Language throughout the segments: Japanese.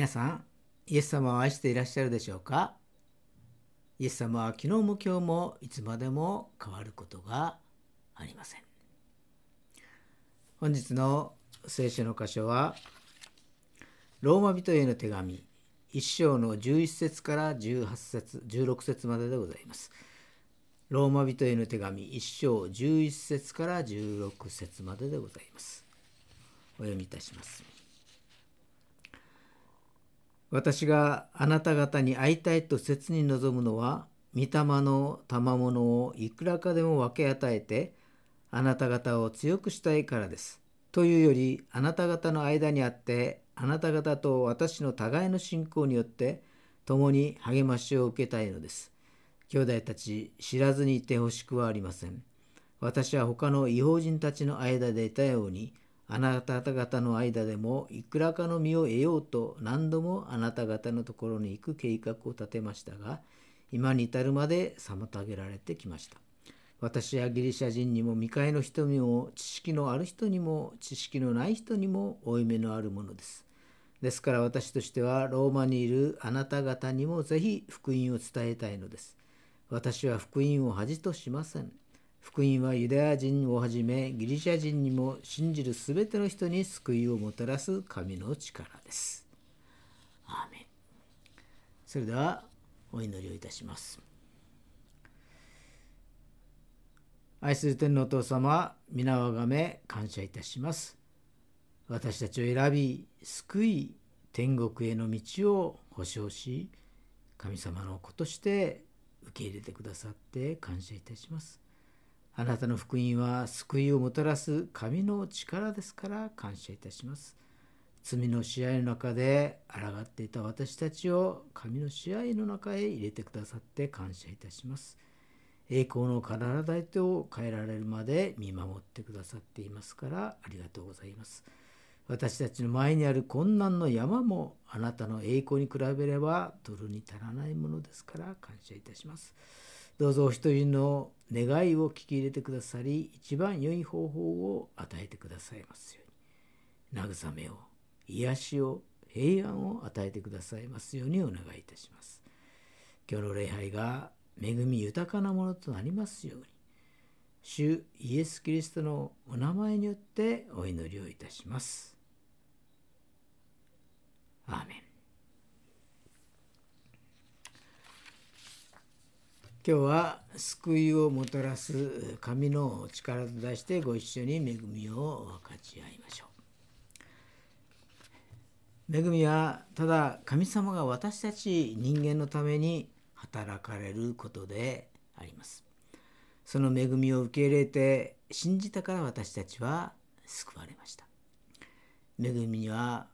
皆さん、イエス様を愛していらっしゃるでしょうか？イエス様は昨日も今日もいつまでも変わることがありません。本日の聖書の箇所は、ローマ人への手紙、1章の11節から18節、16節まででございます。ローマ人への手紙1章11節から16節まででございます。お読みいたします。私があなた方に会いたいと切に望むのは、御霊の賜物をいくらかでも分け与えて、あなた方を強くしたいからです。というより、あなた方の間にあって、あなた方と私の互いの信仰によって、共に励ましを受けたいのです。兄弟たち、知らずにいてほしくはありません。私は他の違法人たちの間でいたように、あなた方の間でもいくらかの実を得ようと何度もあなた方のところに行く計画を立てましたが、今に至るまで妨げられてきました。私やギリシャ人にも未開の人にも知識のある人にも知識のない人にも負い目のあるものです。ですから私としてはローマにいるあなた方にもぜひ福音を伝えたいのです。私は福音を恥としません。福音はユダヤ人をはじめギリシャ人にも信じるすべての人に救いをもたらす神の力です。アーメンそれではお祈りをいたします。愛する天のお父様、皆をあがめ感謝いたします。私たちを選び、救い、天国への道を保証し、神様の子として受け入れてくださって感謝いたします。あなたの福音は救いをもたらす神の力ですから感謝いたします。罪の試合の中で抗っていた私たちを神の試合の中へ入れてくださって感謝いたします。栄光の体へと変えられるまで見守ってくださっていますからありがとうございます。私たちの前にある困難の山もあなたの栄光に比べれば取るに足らないものですから感謝いたします。どうぞお一人の願いを聞き入れてくださり、一番良い方法を与えてくださいますように。慰めを、癒しを、平安を与えてくださいますようにお願いいたします。今日の礼拝が恵み豊かなものとなりますように。主イエス・キリストのお名前によってお祈りをいたします。アーメン。今日は救いをもたらす神の力と出してご一緒に恵みを分かち合いましょう。恵みはただ神様が私たち人間のために働かれることであります。その恵みを受け入れて信じたから私たちは救われました。恵みには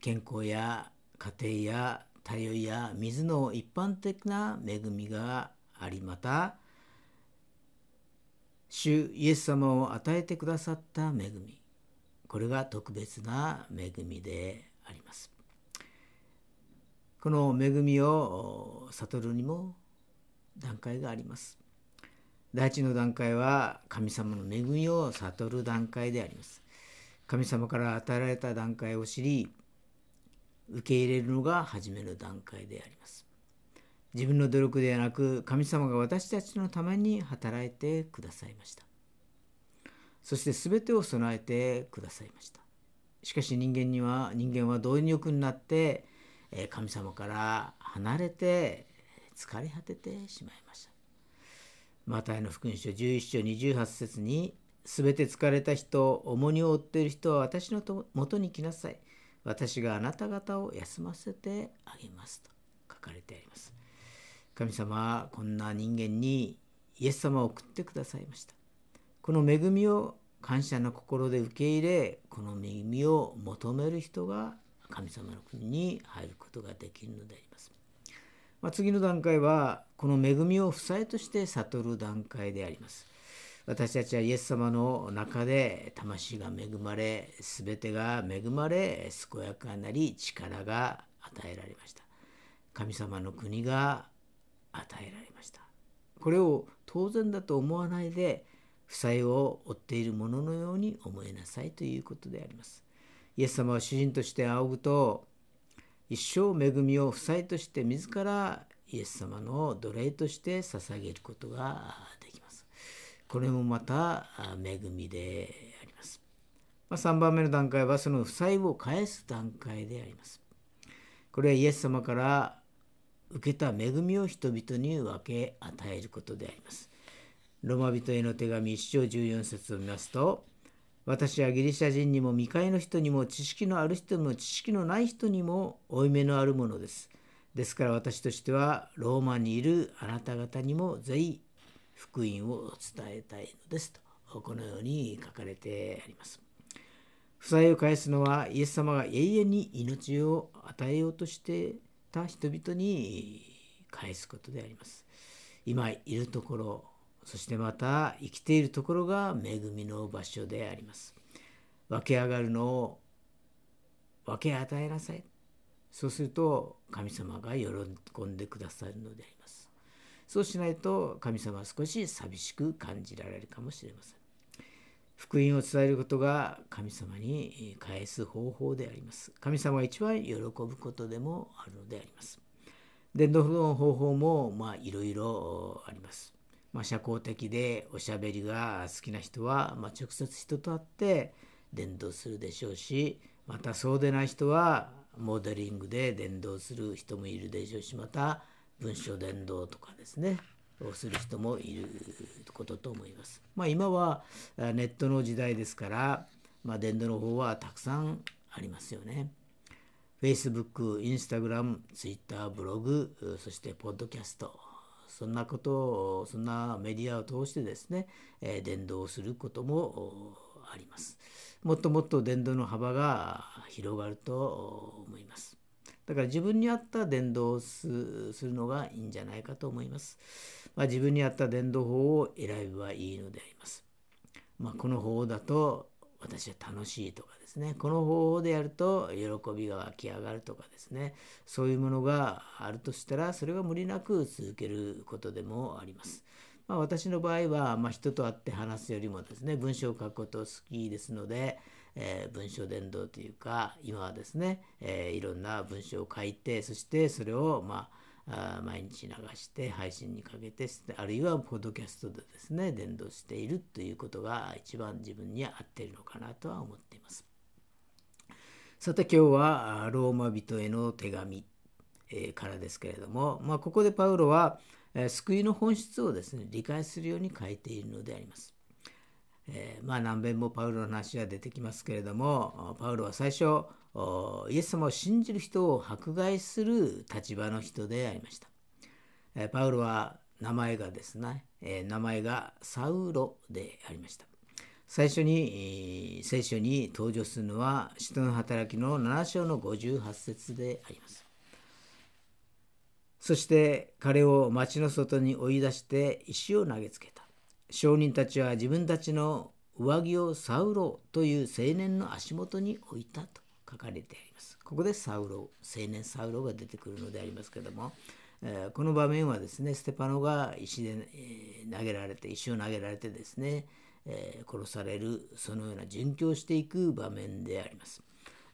健康や家庭や太陽や水の一般的な恵みがありまた。主イエス様を与えてくださった恵み。これが特別な恵みであります。この恵みを悟るにも段階があります。第一の段階は神様の恵みを悟る段階であります。神様から与えられた段階を知り受け入れるのが初めの段階であります。自分の努力ではなく神様が私たちのために働いてくださいました。そして全てを備えてくださいました。しかし人間には人間は貪欲になって神様から離れて疲れ果ててしまいました。マタイの福音書11章28節に全て疲れた人重荷を負っている人は私のもとに来なさい。私があなた方を休ませてあげますと書かれてあります。神様はこんな人間にイエス様を送ってくださいました。この恵みを感謝の心で受け入れ、この恵みを求める人が神様の国に入ることができるのであります。まあ、次の段階は、この恵みを負債として悟る段階であります。私たちはイエス様の中で魂が恵まれ、すべてが恵まれ、健やかなり力が与えられました。神様の国が与えられましたこれを当然だと思わないで負債を負っているもののように思いなさいということでありますイエス様は主人として仰ぐと一生恵みを負債として自らイエス様の奴隷として捧げることができます。これもまた恵みであります。ま、3番目の段階はその負債を返す段階であります。これはイエス様から受けた恵みを人々に分け与えることであります。ロマ人への手紙1章14節を見ますと私はギリシャ人にも未開の人にも知識のある人にも知識のない人にも負い目のあるものです。ですから私としてはローマにいるあなた方にもぜひ福音を伝えたいのですとこのように書かれてあります。負債を返すのはイエス様が永遠に命を与えようとしてた人々に返すことであります。今いるところそしてまた生きているところが恵みの場所であります。分け上がるのを分け与えなさい。そうすると神様が喜んでくださるのであります。そうしないと神様は少し寂しく感じられるかもしれません。福音を伝えることが神様に返す方法であります。神様が一番喜ぶことでもあるのであります。伝道の方法もまあいろいろあります。まあ、社交的でおしゃべりが好きな人は、まあ、直接人と会って伝道するでしょうしまたそうでない人はモデリングで伝道する人もいるでしょうしまた文書伝道とかですねをする人もいることと思います。まあ、今はネットの時代ですから、まあ、伝道の方はたくさんありますよね。Facebook、Instagram、Twitter、ブログ、そしてポッドキャスト、そんなことをそんなメディアを通してですね、えー、伝道することもあります。もっともっと伝道の幅が広がると思います。だから自分に合った伝道をするのがいいんじゃないかと思います。まあ、自分に合った伝道法を選べばいいのであります。まあ、この方法だと私は楽しいとかですねこの方法でやると喜びが湧き上がるとかですねそういうものがあるとしたらそれが無理なく続けることでもあります。まあ、私の場合は、まあ、人と会って話すよりもですね文章を書くこと好きですので、えー、文章伝道というか今はですね、えー、いろんな文章を書いてそしてそれをまああ毎日流して配信にかけてあるいはポッドキャストでですね伝道しているということが一番自分に合っているのかなとは思っています。さて今日はローマ人への手紙からですけれども、まあ、ここでパウロは救いの本質をですね理解するように書いているのであります。えー、まあ何べんもパウロの話が出てきますけれどもパウロは最初イエス様を信じる人を迫害する立場の人でありました。パウロは名前がですね、名前がサウロでありました。最初に、聖書に登場するのは使徒の働きの7章の58節であります。そして彼を町の外に追い出して石を投げつけた。商人たちは自分たちの上着をサウロという青年の足元に置いたと書かれてあります。ここでサウロ、青年サウロが出てくるのでありますけども、えー、この場面はですね、ステパノが石で、えー、投げられて、石を投げられてですね、えー、殺される、そのような殉教していく場面であります。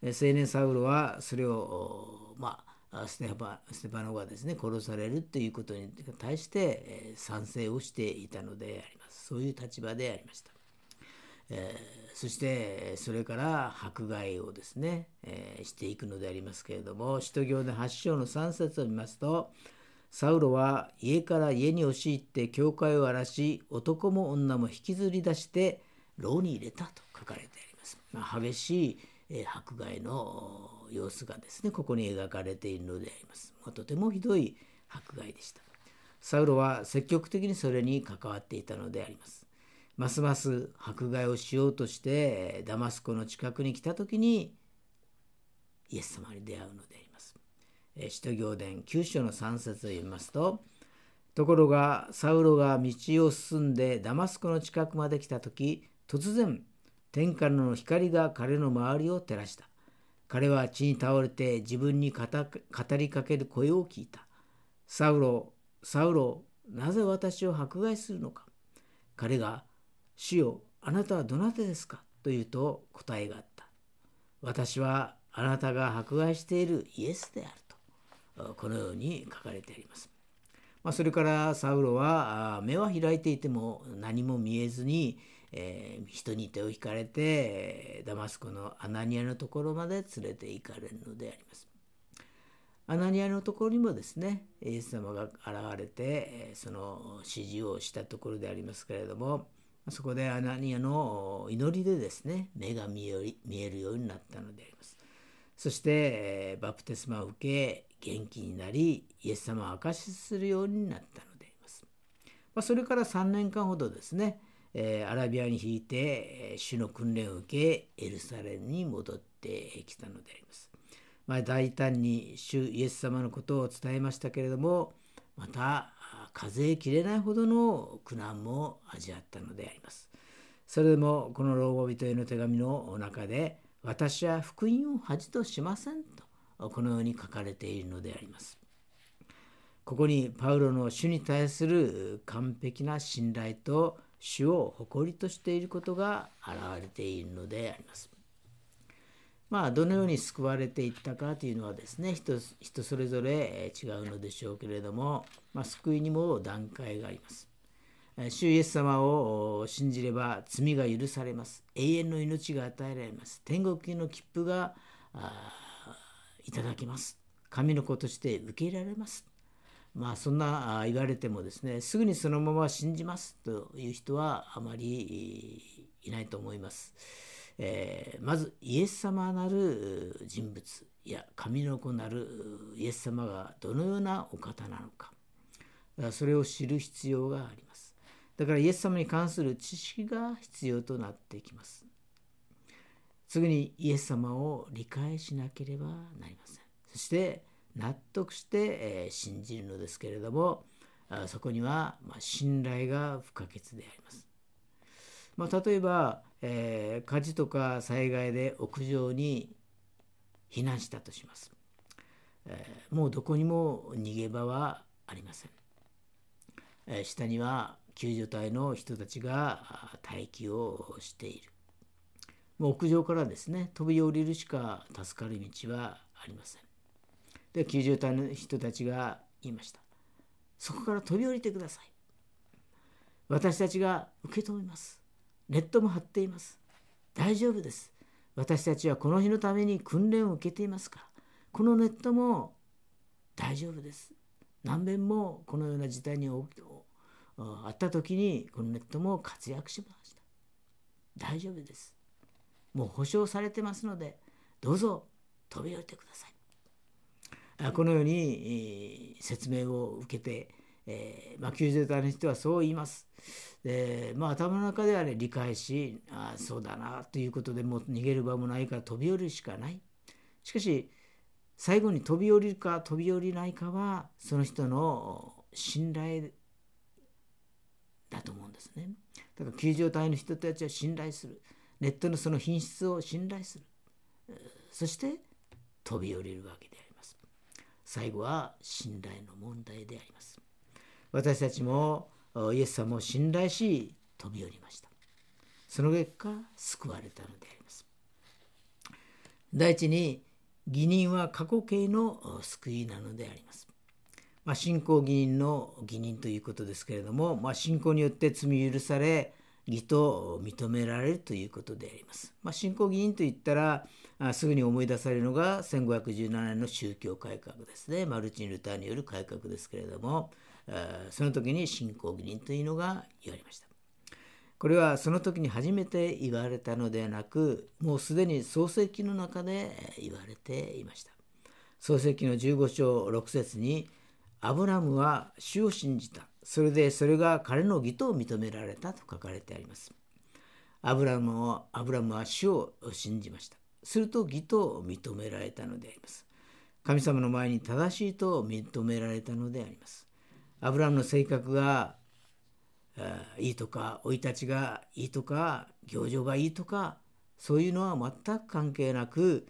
え青年サウロはそれを、まあ、ステパステパノがですね殺されるということに対して、え賛成をしていたのであります。そういう立場でありました。えー、そしてそれから迫害をですね、えー、していくのでありますけれども使徒行で8章の3節を見ますとサウロは家から家に押し入って教会を荒らし男も女も引きずり出して牢に入れたと書かれてあります。まあ、激しい、えー、迫害の様子がですねここに描かれているのであります。まあ、とてもひどい迫害でした。サウロは積極的にそれに関わっていたのであります。ますます迫害をしようとしてダマスコの近くに来た時にイエス様に出会うのであります。使徒行伝9章の3節を読みますとところがサウロが道を進んでダマスコの近くまで来た時突然天下の光が彼の周りを照らした。彼は地に倒れて自分に語りかける声を聞いた。サウロ、サウロ、なぜ私を迫害するのか彼が、主よ、あなたはどなたですか？と言うと答えがあった。私はあなたが迫害しているイエスであるとこのように書かれてあります。まあ、それからサウロは目は開いていても何も見えずに、えー、人に手を引かれてダマスコのアナニアのところまで連れて行かれるのであります。アナニアのところにもですねイエス様が現れてその指示をしたところでありますけれどもそこでアナニアの祈りでですね目が見えるようになったのであります。そしてバプテスマを受け元気になりイエス様を証しするようになったのであります。まあ、それから3年間ほどですね、え、アラビアに引いて主の訓練を受けエルサレムに戻ってきたのであります。まあ、大胆に主イエス様のことを伝えましたけれどもまた数えきれないほどの苦難も味わったのであります。それでもこの老後人への手紙の中で私は福音を恥としませんとこのように書かれているのであります。ここにパウロの主に対する完璧な信頼と主を誇りとしていることが表れているのであります。まあどのように救われていったかというのはですね人人それぞれ違うのでしょうけれども、まあ、救いにも段階があります。主イエス様を信じれば罪が許されます。永遠の命が与えられます。天国への切符がいただけます。神の子として受け入れられます。まあそんな言われてもですね、すぐにそのまま信じますという人はあまりいないと思います。えー、まずイエス様なる人物や神の子なるイエス様がどのようなお方なのか、それを知る必要があります。だからイエス様に関する知識が必要となってきます。次にイエス様を理解しなければなりません。そして納得して信じるのですけれども、そこには信頼が不可欠であります。まあ、例えば、えー、火事とか災害で屋上に避難したとします。えー、もうどこにも逃げ場はありません。えー、下には救助隊の人たちが待機をしている。もう屋上からですね、飛び降りるしか助かる道はありません。で、救助隊の人たちが言いました。そこから飛び降りてください。私たちが受け止めます。ネットも張っています。大丈夫です。私たちはこの日のために訓練を受けていますから、このネットも大丈夫です。何遍もこのような事態にあった時にこのネットも活躍しました。大丈夫です。もう保証されてますのでどうぞ飛び降りてください。このように説明を受けて、えーまあ、救助隊の人はそう言います。でまあ、頭の中では、ね、理解しあそうだなということでもう逃げる場もないから飛び降りるしかない。しかし最後に飛び降りるか飛び降りないかはその人の信頼だと思うんですね。だから救助隊の人たちは信頼する。ネットのその品質を信頼する。そして飛び降りるわけであります。最後は信頼の問題であります。私たちもイエス様を信頼し飛び降りました。その結果救われたのであります。第一に義人は過去形の救いなのであります。まあ、信仰義人の義人ということですけれども、まあ、信仰によって罪許され義と認められるということであります。まあ、信仰義人といったらあすぐに思い出されるのが1517年の宗教改革ですねマルチン・ルターによる改革ですけれどもその時に信仰義人というのが言われました。これはその時に初めて言われたのではなくもうすでに創世記の中で言われていました。創世記の15章6節にアブラムは主を信じた。それでそれが彼の義と認められたと書かれてあります。アブラムはアブラムは主を信じました。すると義と認められたのであります。神様の前に正しいと認められたのであります。アブラムの性格がいいとか生い立ちがいいとか行情がいいとかそういうのは全く関係なく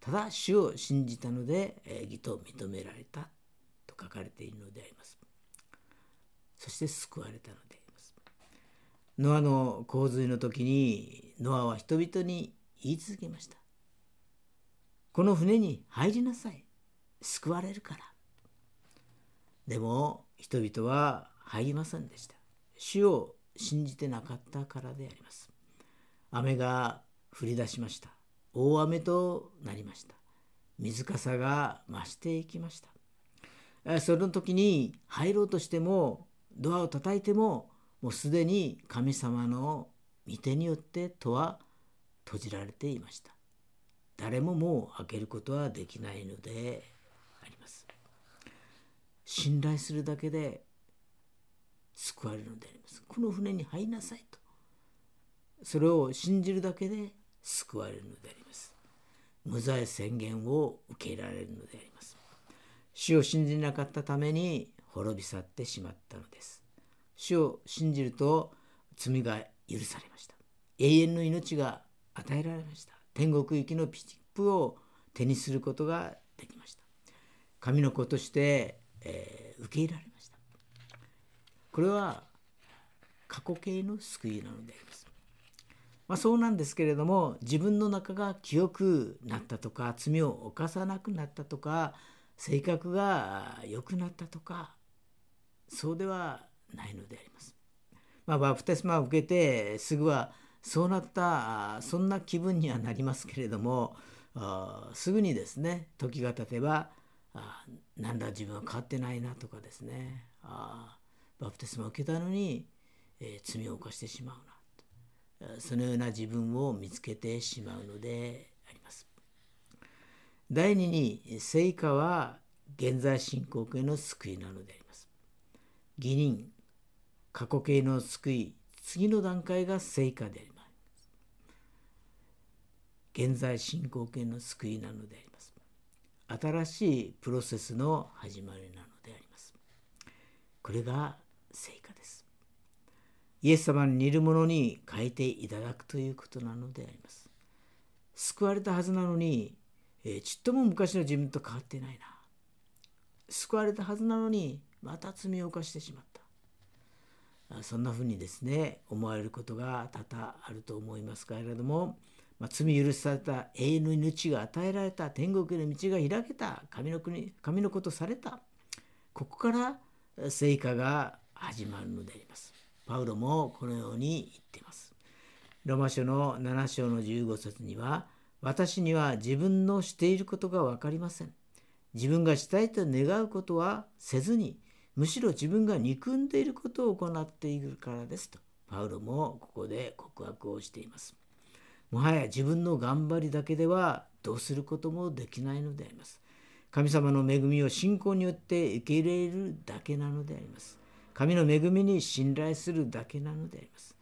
ただ主を信じたので義と認められたと書かれているのであります。そして救われたのであります。ノアの洪水の時にノアは人々に言い続けました。この船に入りなさい救われるからでも人々は入りませんでした。主を信じてなかったからであります。雨が降り出しました。大雨となりました。水かさが増していきました。その時に入ろうとしてもドアを叩いてももうすでに神様の御手によって戸は閉じられていました。誰ももう開けることはできないので信頼するだけで救われるのであります。この船に入りなさいと。それを信じるだけで救われるのであります。無罪宣言を受け入れられるのであります。主を信じなかったために滅び去ってしまったのです。主を信じると罪が許されました。永遠の命が与えられました。天国行きのピチップを手にすることができました。神の子として、えー、受け入れられましたこれは過去形の救いなのでありますまあ、そうなんですけれども自分の中が清くなったとか罪を犯さなくなったとか性格が良くなったとかそうではないのであります。まあ、バプテスマを受けてすぐはそうなったそんな気分にはなりますけれどもすぐにですね時が経てばあなんだ自分は変わってないなとかですねあバプテスマを受けたのに、えー、罪を犯してしまうなとそのような自分を見つけてしまうのであります。第二に成果は現在進行形の救いなのであります。義人過去形の救い次の段階が成果であります。現在進行形の救いなのであります。新しいプロセスの始まりなのであります。これが成果です。イエス様に似るものに変えていただくということなのであります。救われたはずなのに、えー、ちっとも昔の自分と変わってないな。救われたはずなのにまた罪を犯してしまった。そんなふうにですね思われることが多々あると思いますけれども、まあ、罪許された永遠の命が与えられた天国への道が開けた神の国神のことされたここから成果が始まるのであります。パウロもこのように言っています。ロマ書の7章の15節には、私には自分のしていることが分かりません。自分がしたいと願うことはせずに、むしろ自分が憎んでいることを行っているからですと、パウロもここで告白をしています。もはや自分の頑張りだけではどうすることもできないのであります。神様の恵みを信仰によって受け入れるだけなのであります。神の恵みに信頼するだけなのであります。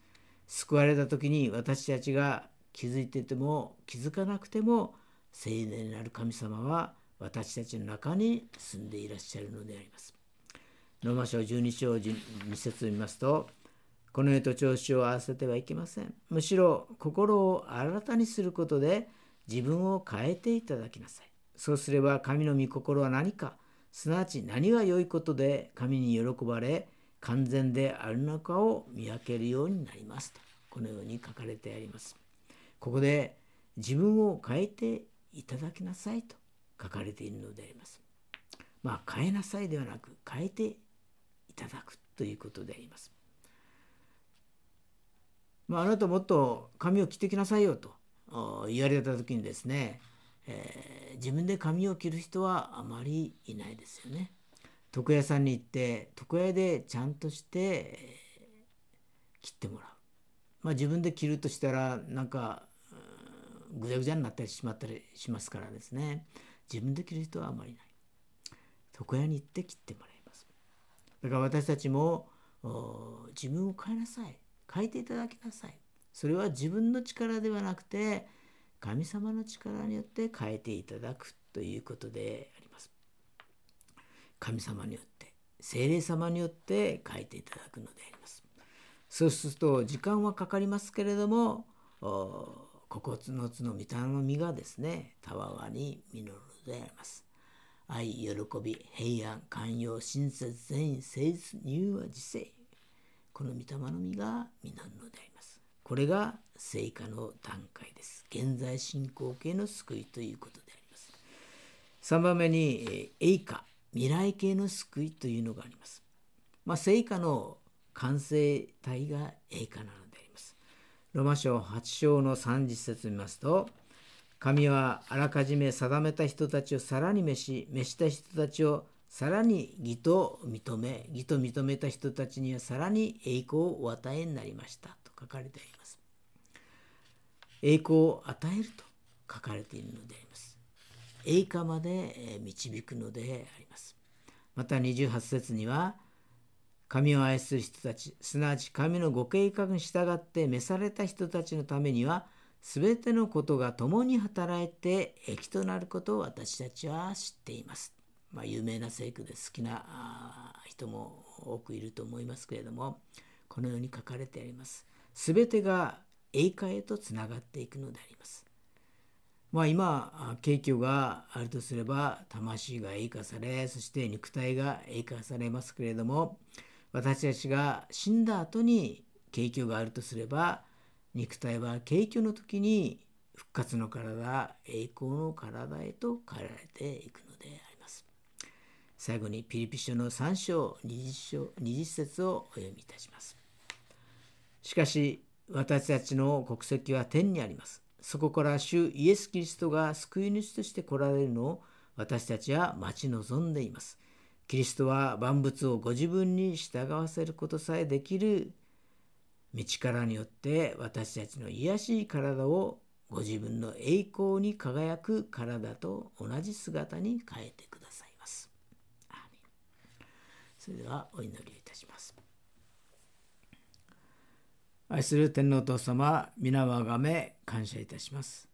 救われた時に私たちが気づいてても気づかなくても聖霊なる神様は私たちの中に住んでいらっしゃるのであります。ローマ書12章2節を見ますと、この世と調子を合わせてはいけません。むしろ心を新たにすることで自分を変えていただきなさい。そうすれば神の御心は何か、すなわち何が良いことで神に喜ばれ、完全であるのかを見分けるようになりますとこのように書かれてあります。ここで自分を変えていただきなさいと書かれているのであります。まあ変えなさいではなく変えていただくということであります。まあ、あなたもっと髪を切ってきなさいよと言われた時にですね、えー、自分で髪を切る人はあまりいないですよね。床屋さんに行って床屋でちゃんとして切ってもらう。まあ自分で切るとしたらなんかぐちゃぐちゃになったりしまったりしますからですね自分で切る人はあまりない。床屋に行って切ってもらいます。だから私たちも自分を変えなさい。変えていただきなさい。それは自分の力ではなくて神様の力によって変えていただくということであります。神様によって精霊様によって書いていただくのであります。そうすると時間はかかりますけれども9つのつの御霊の実がですねたわわに実るのであります。愛、喜び、平安、寛容、親切、善意、誠実、柔和、自制。この御霊の実が実るのであります。これが成果の段階です。現在進行形の救いということであります。3番目に栄華未来系の救いというのがあります。まあ、聖歌の完成体が栄華なのであります。ロマ書8章の30節を見ますと神はあらかじめ定めた人たちをさらに召し召した人たちをさらに義と認め義と認めた人たちにはさらに栄光をお与えになりましたと書かれてあります。栄光を与えると書かれているのであります。栄華まで導くのであります。また28節には神を愛する人たちすなわち神のご計画に従って召された人たちのためには全てのことが共に働いて益となることを私たちは知っています。まあ、有名な聖句で好きな人も多くいると思いますけれどもこのように書かれてあります。すべてが栄華へとつながっていくのであります。まあ今景況があるとすれば魂が栄華されそして肉体が栄華されますけれども私たちが死んだ後に景況があるとすれば肉体は景況の時に復活の体栄光の体へと変えられていくのであります最後にピリピ書の3章20章20節をお読みいたします。しかし私たちの国籍は天にあります。そこから主イエス・キリストが救い主として来られるのを私たちは待ち望んでいます。キリストは万物をご自分に従わせることさえできる。道からによって私たちの癒しい体をご自分の栄光に輝く体と同じ姿に変えてください。それではお祈りいたします。愛する天皇父様、皆をあがめ感謝いたします。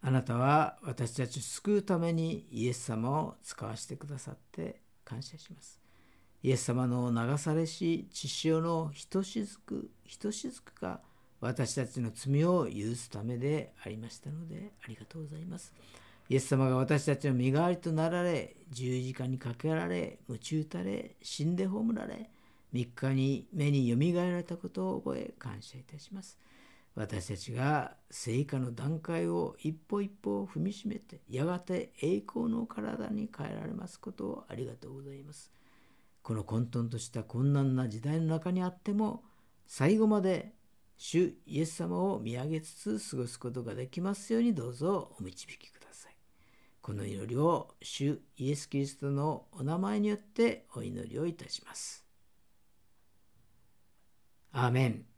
あなたは私たちを救うためにイエス様を使わせてくださって感謝します。イエス様の流されし血潮のひとしずくひとしずくが私たちの罪を許すためでありましたのでありがとうございます。イエス様が私たちの身代わりとなられ十字架にかけられ鞭打たれ死んで葬られ3日に目によみがえられたことを覚え感謝いたします。私たちが聖火の段階を一歩一歩踏みしめてやがて栄光の体に変えられますことをありがとうございます。この混沌とした困難な時代の中にあっても最後まで主イエス様を見上げつつ過ごすことができますようにどうぞお導きください。この祈りを主イエス・キリストのお名前によってお祈りをいたします。アーメン